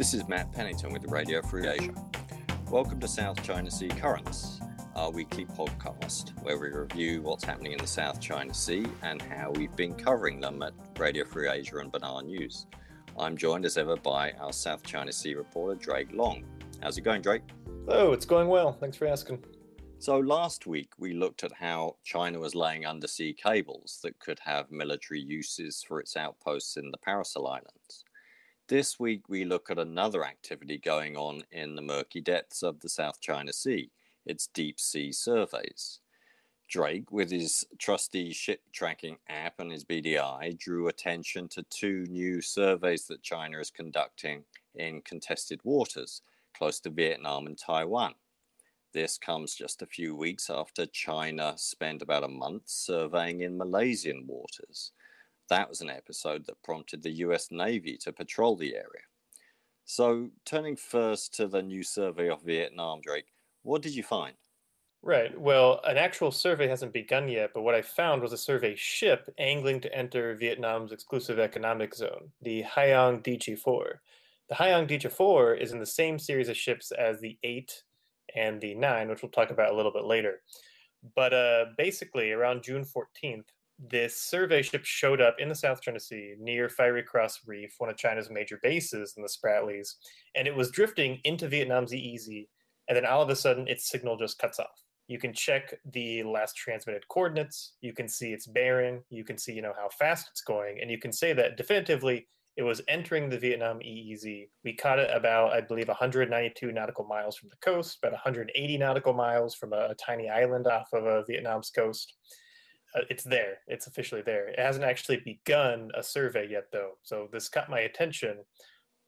This is Matt Pennington with Radio Free Asia. Welcome to South China Sea Currents, our weekly podcast where we review what's happening in the South China Sea and how we've been covering them at Radio Free Asia and Benar News. I'm joined as ever by our South China Sea reporter, Drake Long. How's it going, Drake? Oh, it's going well. Thanks for asking. So, last week we looked at how China was laying undersea cables that could have military uses for its outposts in the Paracel Islands. This week we look at another activity going on in the murky depths of the South China Sea its deep sea surveys. Drake, with his trusty ship tracking app and his BDI, drew attention to two new surveys that China is conducting in contested waters close to Vietnam and Taiwan. This comes just a few weeks after China spent about a month surveying in Malaysian waters. That was an episode that prompted the US Navy to patrol the area. So, turning first to the new survey of Vietnam, Drake, what did you find? Right. Well, an actual survey hasn't begun yet, but what I found was a survey ship angling to enter Vietnam's exclusive economic zone, the Haiyang Dizhi 4. The Haiyang Dizhi 4 is in the same series of ships as the 8 and the 9, which we'll talk about a little bit later. But uh, basically, around June 14th, this survey ship showed up in the South China Sea near Fiery Cross Reef, one of China's major bases in the Spratlys, and it was drifting into Vietnam's EEZ and then all of a sudden its signal just cuts off. You can check the last transmitted coordinates, you can see its bearing, you can see you know how fast it's going, and you can say that definitively it was entering the Vietnam EEZ. We caught it about, I believe, 192 nautical miles from the coast, about 180 nautical miles from a, a tiny island off of Vietnam's coast. Uh, it's there. It's officially there. It hasn't actually begun a survey yet, though. So this caught my attention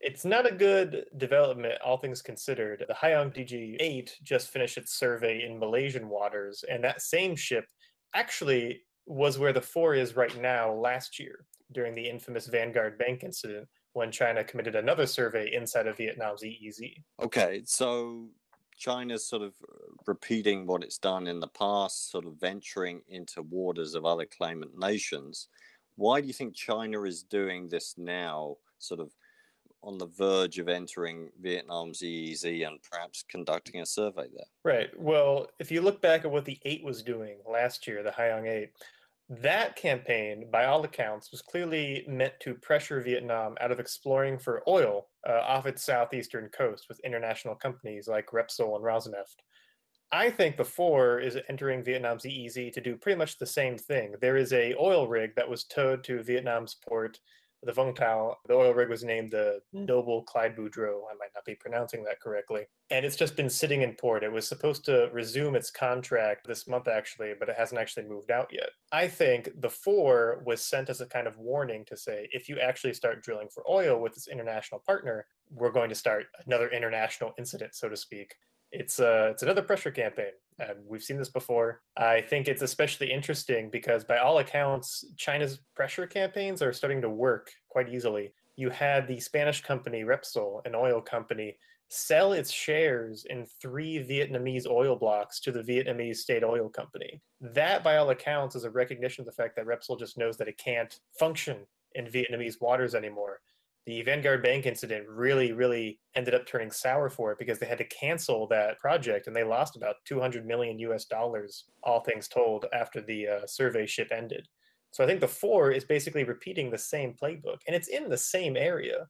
it's not a good development, all things considered. The Haiyang Dizhi 8 just finished its survey in Malaysian waters, and that same ship actually was where the 4 is right now last year during the infamous Vanguard Bank incident when China committed another survey inside of Vietnam's EEZ. Okay, so China's sort of uh, repeating what it's done in the past, sort of venturing into waters of other claimant nations. Why do you think China is doing this now, sort of on the verge of entering Vietnam's EEZ and perhaps conducting a survey there. Right. Well, if you look back at what the 8 was doing last year, the Haiyang 8, that campaign, by all accounts, was clearly meant to pressure Vietnam out of exploring for oil uh, off its southeastern coast with international companies like Repsol and Rosneft. I think the 4 is entering Vietnam's EEZ to do pretty much the same thing. There is a oil rig that was towed to Vietnam's port the Vung Tau, the oil rig was named the Noble Clyde Boudreaux. I might not be pronouncing that correctly. And it's just been sitting in port. It was supposed to resume its contract this month, actually, but it hasn't actually moved out yet. I think the four was sent as a kind of warning to say if you actually start drilling for oil with this international partner, we're going to start another international incident, so to speak. It's uh, it's another pressure campaign. And we've seen this before. I think it's especially interesting because, by all accounts, China's pressure campaigns are starting to work quite easily. You had the Spanish company Repsol, an oil company, sell its shares in three Vietnamese oil blocks to the Vietnamese state oil company. That, by all accounts, is a recognition of the fact that Repsol just knows that it can't function in Vietnamese waters anymore the Vanguard Bank incident really, really ended up turning sour for it because they had to cancel that project and they lost about 200 million US dollars, all things told, after the uh, survey ship ended. So I think the four is basically repeating the same playbook and it's in the same area.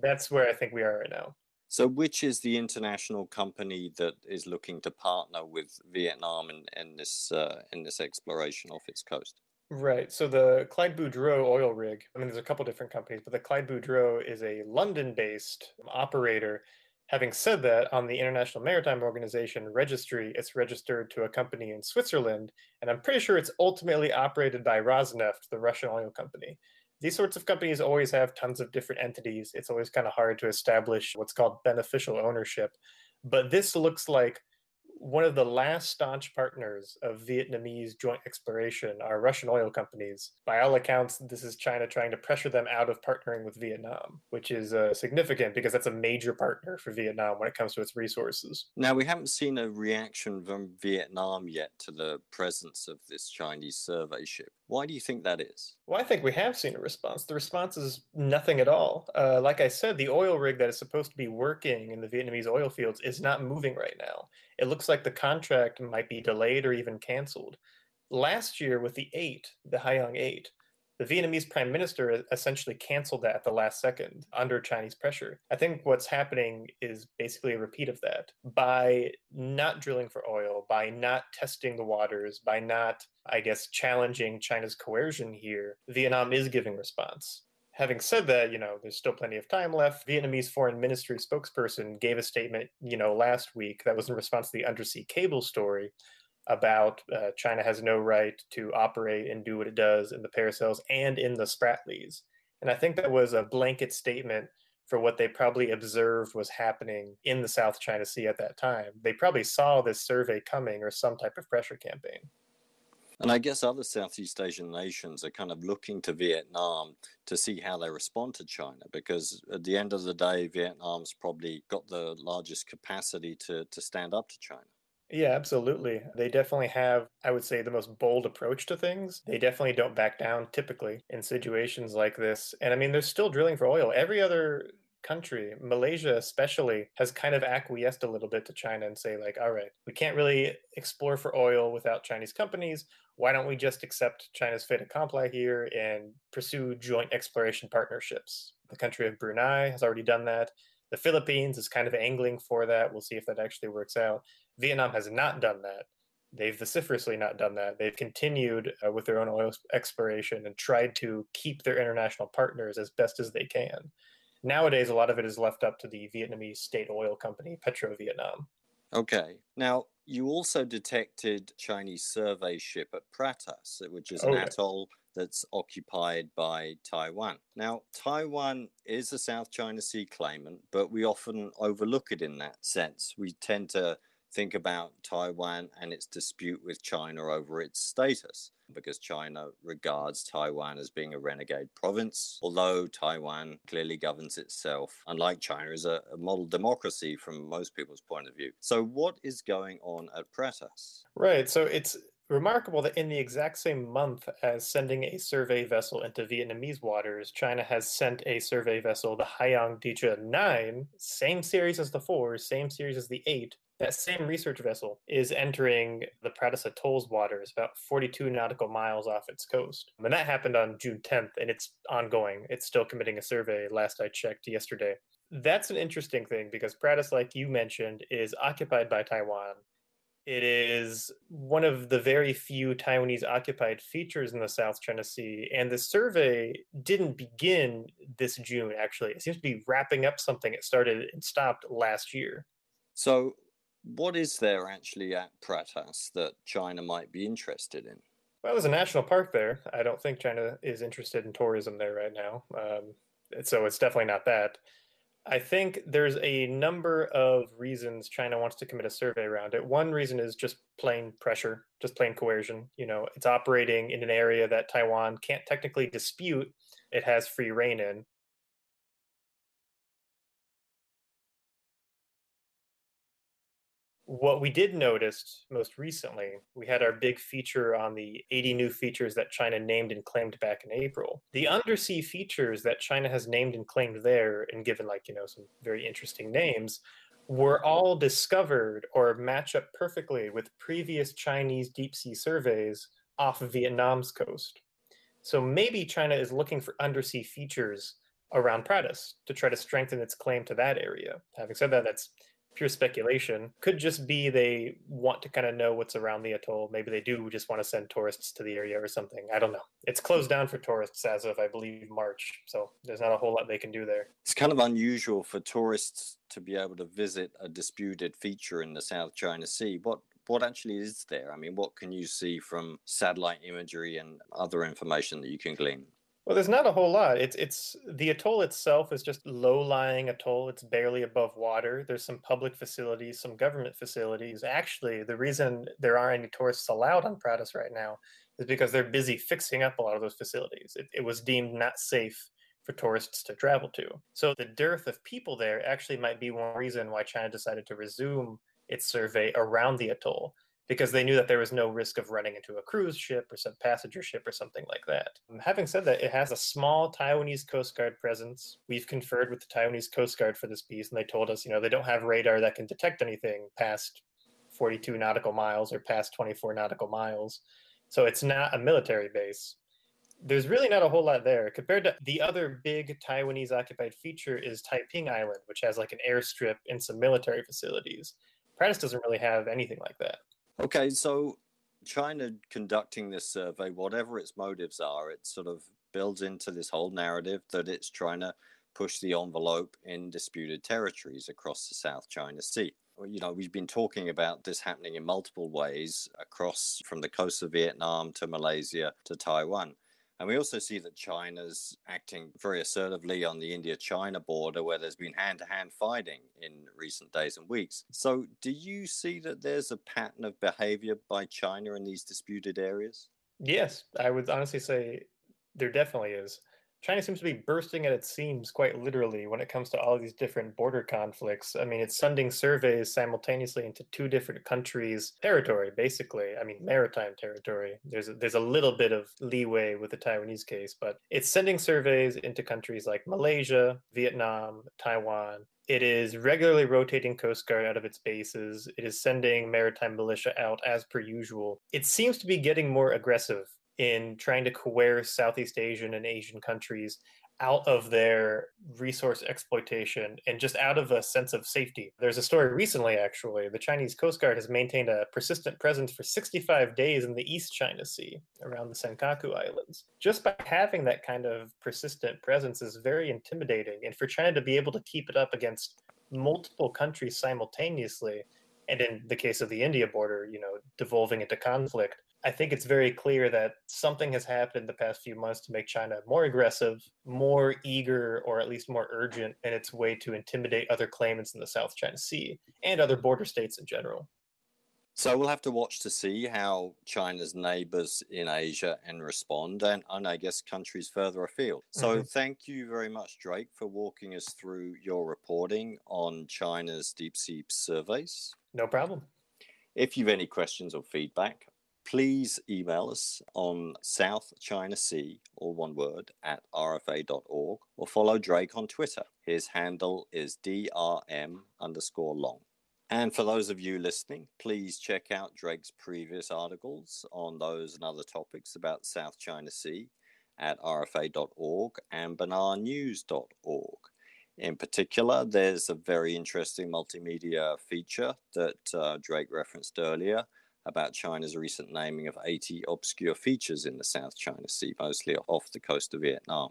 That's where I think we are right now. So, which is the international company that is looking to partner with Vietnam in, in this uh, in this exploration off its coast? Right. So the Clyde Boudreaux oil rig, I mean, there's a couple different companies, but the Clyde Boudreaux is a London based operator. Having said that, on the International Maritime Organization registry, it's registered to a company in Switzerland, and I'm pretty sure it's ultimately operated by Rosneft, the Russian oil company. These sorts of companies always have tons of different entities. It's always kind of hard to establish what's called beneficial ownership. But this looks like one of the last staunch partners of Vietnamese joint exploration are Russian oil companies. By all accounts, this is China trying to pressure them out of partnering with Vietnam, which is uh, significant because that's a major partner for Vietnam when it comes to its resources. Now, we haven't seen a reaction from Vietnam yet to the presence of this Chinese survey ship. Why do you think that is? Well, I think we have seen a response. The response is nothing at all. Uh, like I said, the oil rig that is supposed to be working in the Vietnamese oil fields is not moving right now. It looks like the contract might be delayed or even canceled. Last year, with the 8, the Haiyang 8, the Vietnamese prime minister essentially canceled that at the last second under Chinese pressure. I think what's happening is basically a repeat of that. By not drilling for oil, by not testing the waters, by not, I guess, challenging China's coercion here, Vietnam is giving response. Having said that, you know, there's still plenty of time left. Vietnamese foreign ministry spokesperson gave a statement, you know, last week that was in response to the undersea cable story about uh, China has no right to operate and do what it does in the Paracels and in the Spratlys. And I think that was a blanket statement for what they probably observed was happening in the South China Sea at that time. They probably saw this survey coming or some type of pressure campaign. And I guess other Southeast Asian nations are kind of looking to Vietnam to see how they respond to China because at the end of the day, Vietnam's probably got the largest capacity to, to stand up to China. Yeah, absolutely. They definitely have, I would say, the most bold approach to things. They definitely don't back down typically in situations like this. And I mean, they're still drilling for oil. Every other country, Malaysia especially, has kind of acquiesced a little bit to China and say, like, all right, we can't really explore for oil without Chinese companies. Why don't we just accept China's fait accompli here and pursue joint exploration partnerships? The country of Brunei has already done that. The Philippines is kind of angling for that. We'll see if that actually works out. Vietnam has not done that. They've vociferously not done that. They've continued uh, with their own oil exploration and tried to keep their international partners as best as they can. Nowadays, a lot of it is left up to the Vietnamese state oil company, Petro Vietnam. Okay. Now, you also detected Chinese survey ship at Pratas, which is an oh, atoll that's occupied by Taiwan. Now, Taiwan is a South China Sea claimant, but we often overlook it in that sense. We tend to think about Taiwan and its dispute with China over its status, because China regards Taiwan as being a renegade province, although Taiwan clearly governs itself, unlike China, is a, a model democracy from most people's point of view. So, what is going on at Pratas? Right. So, it's remarkable that in the exact same month as sending a survey vessel into Vietnamese waters, China has sent a survey vessel, the Haiyang Dizhi 9, same series as the 4, same series as the 8, that same research vessel is entering the Pratas Atoll's waters, about 42 nautical miles off its coast. And that happened on June 10th, and it's ongoing. It's still committing a survey, last I checked yesterday. That's an interesting thing because Pratas, like you mentioned, is occupied by Taiwan. It is one of the very few Taiwanese occupied features in the South China Sea. And the survey didn't begin this June, actually. It seems to be wrapping up something it started and stopped last year. So, what is there actually at Pratas that China might be interested in? Well, there's a national park there. I don't think China is interested in tourism there right now. Um, so it's definitely not that. I think there's a number of reasons China wants to commit a survey around it. One reason is just plain pressure, just plain coercion. You know, it's operating in an area that Taiwan can't technically dispute. It has free reign in. What we did notice most recently, we had our big feature on the 80 new features that China named and claimed back in April. The undersea features that China has named and claimed there and given like, you know, some very interesting names were all discovered or match up perfectly with previous Chinese deep sea surveys off of Vietnam's coast. So maybe China is looking for undersea features around Pratas to try to strengthen its claim to that area. Having said that, that's pure speculation. Could just be they want to kind of know what's around the atoll. Maybe they do just want to send tourists to the area or something. I don't know. It's closed down for tourists as of, I believe, March. So there's not a whole lot they can do there. It's kind of unusual for tourists to be able to visit a disputed feature in the South China Sea. What what actually is there? I mean, what can you see from satellite imagery and other information that you can glean? Well, there's not a whole lot. It's it's the atoll itself is just low-lying atoll. It's barely above water. There's some public facilities, some government facilities. Actually, the reason there aren't any tourists allowed on Pratas right now is because they're busy fixing up a lot of those facilities. It, it was deemed not safe for tourists to travel to. So the dearth of people there actually might be one reason why China decided to resume its survey around the atoll because they knew that there was no risk of running into a cruise ship or some passenger ship or something like that. Um, having said that, it has a small Taiwanese Coast Guard presence. We've conferred with the Taiwanese Coast Guard for this piece, and they told us, you know, they don't have radar that can detect anything past 42 nautical miles or past 24 nautical miles. So it's not a military base. There's really not a whole lot there compared to the other big Taiwanese occupied feature is Taiping Island, which has like an airstrip and some military facilities. Pratas doesn't really have anything like that. Okay, so China conducting this survey, whatever its motives are, it sort of builds into this whole narrative that it's trying to push the envelope in disputed territories across the South China Sea. You know, we've been talking about this happening in multiple ways across from the coast of Vietnam to Malaysia to Taiwan. And we also see that China's acting very assertively on the India China border, where there's been hand to hand fighting in recent days and weeks. So, do you see that there's a pattern of behavior by China in these disputed areas? Yes, I would honestly say there definitely is. China seems to be bursting at its seams quite literally when it comes to all these different border conflicts. I mean, it's sending surveys simultaneously into two different countries' territory, basically. I mean, maritime territory. There's a, there's a little bit of leeway with the Taiwanese case, but it's sending surveys into countries like Malaysia, Vietnam, Taiwan. It is regularly rotating Coast Guard out of its bases. It is sending maritime militia out as per usual. It seems to be getting more aggressive in trying to coerce Southeast Asian and Asian countries out of their resource exploitation and just out of a sense of safety. There's a story recently, actually. The Chinese Coast Guard has maintained a persistent presence for 65 days in the East China Sea around the Senkaku Islands. Just by having that kind of persistent presence is very intimidating. And for China to be able to keep it up against multiple countries simultaneously, and in the case of the India border, you know, devolving into conflict, I think it's very clear that something has happened in the past few months to make China more aggressive, more eager, or at least more urgent in its way to intimidate other claimants in the South China Sea and other border states in general. So we'll have to watch to see how China's neighbors in Asia and respond, and, and I guess countries further afield. So mm-hmm. thank you very much, Drake, for walking us through your reporting on China's deep sea surveys. No problem. If you've any questions or feedback, please email us on South China Sea, or one word, at rfa.org, or follow Drake on Twitter. His handle is drm underscore long. And for those of you listening, please check out Drake's previous articles on those and other topics about South China Sea at rfa.org and benarnews.org. In particular, there's a very interesting multimedia feature that uh, Drake referenced earlier about China's recent naming of 80 obscure features in the South China Sea, mostly off the coast of Vietnam.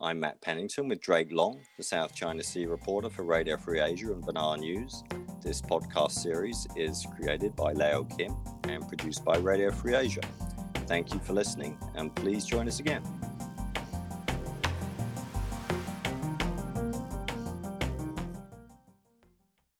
I'm Matt Pennington with Drake Long, the South China Sea reporter for Radio Free Asia and Benar News. This podcast series is created by Leo Kim and produced by Radio Free Asia. Thank you for listening, and please join us again.